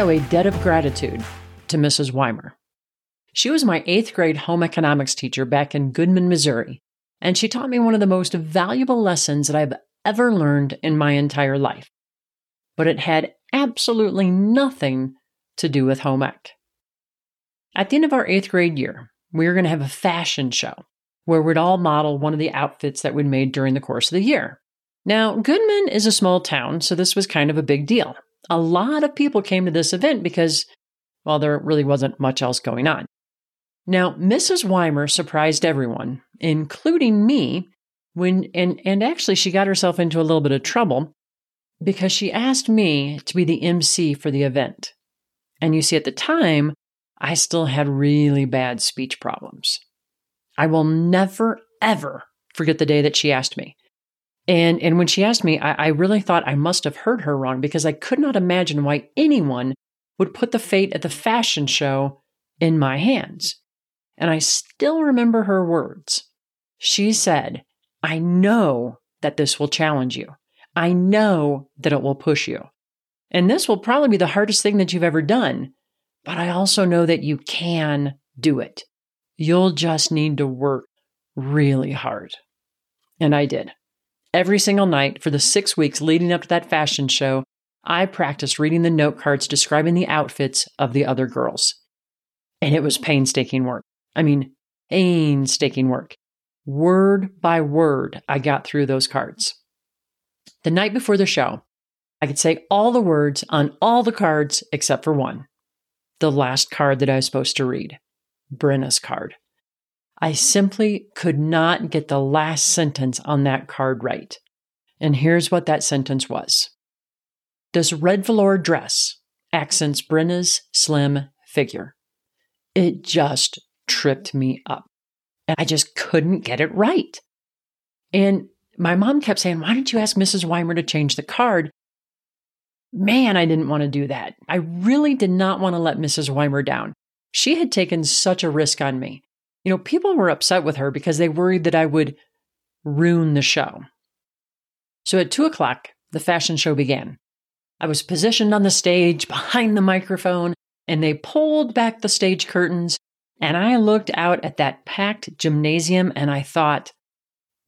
Owe a debt of gratitude to Mrs. Weimer. She was my eighth grade home economics teacher back in Goodman, Missouri, and she taught me one of the most valuable lessons that I've ever learned in my entire life. But it had absolutely nothing to do with home ec. At the end of our eighth grade year, we were going to have a fashion show where we'd all model one of the outfits that we'd made during the course of the year. Now, Goodman is a small town, so this was kind of a big deal a lot of people came to this event because, well, there really wasn't much else going on. Now, Mrs. Weimer surprised everyone, including me, when and, and actually she got herself into a little bit of trouble because she asked me to be the MC for the event. And you see, at the time, I still had really bad speech problems. I will never, ever forget the day that she asked me. And, and when she asked me, I, I really thought I must have heard her wrong because I could not imagine why anyone would put the fate at the fashion show in my hands. And I still remember her words. She said, I know that this will challenge you. I know that it will push you. And this will probably be the hardest thing that you've ever done. But I also know that you can do it. You'll just need to work really hard. And I did. Every single night for the six weeks leading up to that fashion show, I practiced reading the note cards describing the outfits of the other girls. And it was painstaking work. I mean, painstaking work. Word by word, I got through those cards. The night before the show, I could say all the words on all the cards except for one the last card that I was supposed to read Brenna's card. I simply could not get the last sentence on that card right. And here's what that sentence was This red velour dress accents Brenna's slim figure. It just tripped me up. And I just couldn't get it right. And my mom kept saying, Why don't you ask Mrs. Weimer to change the card? Man, I didn't want to do that. I really did not want to let Mrs. Weimer down. She had taken such a risk on me. You know, people were upset with her because they worried that I would ruin the show. So at two o'clock, the fashion show began. I was positioned on the stage behind the microphone, and they pulled back the stage curtains. And I looked out at that packed gymnasium and I thought,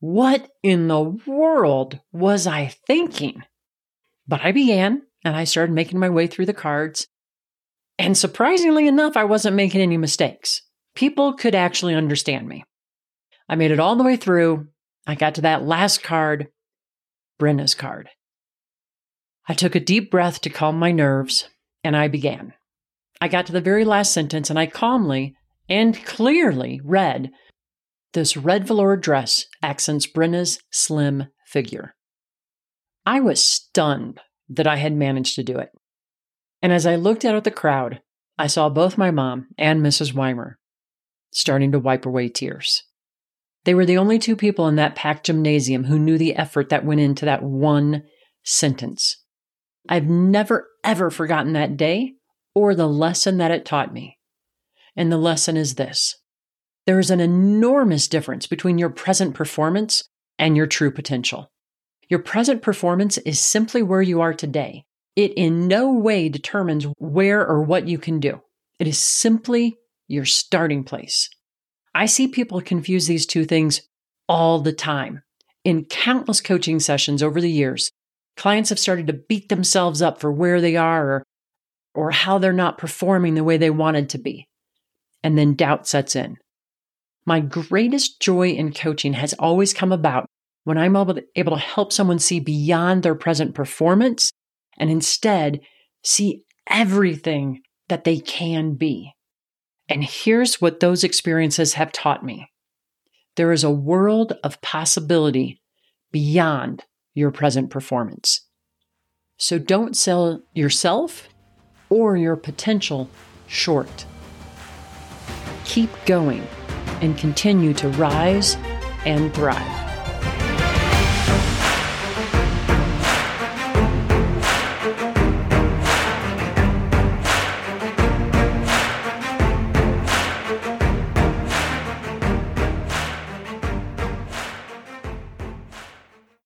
what in the world was I thinking? But I began and I started making my way through the cards. And surprisingly enough, I wasn't making any mistakes people could actually understand me. I made it all the way through. I got to that last card, Brenna's card. I took a deep breath to calm my nerves, and I began. I got to the very last sentence, and I calmly and clearly read This red velour dress accents Brenna's slim figure. I was stunned that I had managed to do it. And as I looked out at the crowd, I saw both my mom and Mrs. Weimer starting to wipe away tears. They were the only two people in that packed gymnasium who knew the effort that went into that one sentence. I've never, ever forgotten that day or the lesson that it taught me. And the lesson is this there is an enormous difference between your present performance and your true potential. Your present performance is simply where you are today. It in no way determines where or what you can do. It is simply your starting place. I see people confuse these two things all the time. In countless coaching sessions over the years, clients have started to beat themselves up for where they are or, or how they're not performing the way they wanted to be. And then doubt sets in. My greatest joy in coaching has always come about when I'm able to, able to help someone see beyond their present performance and instead see everything that they can be. And here's what those experiences have taught me there is a world of possibility beyond your present performance. So don't sell yourself or your potential short. Keep going and continue to rise and thrive.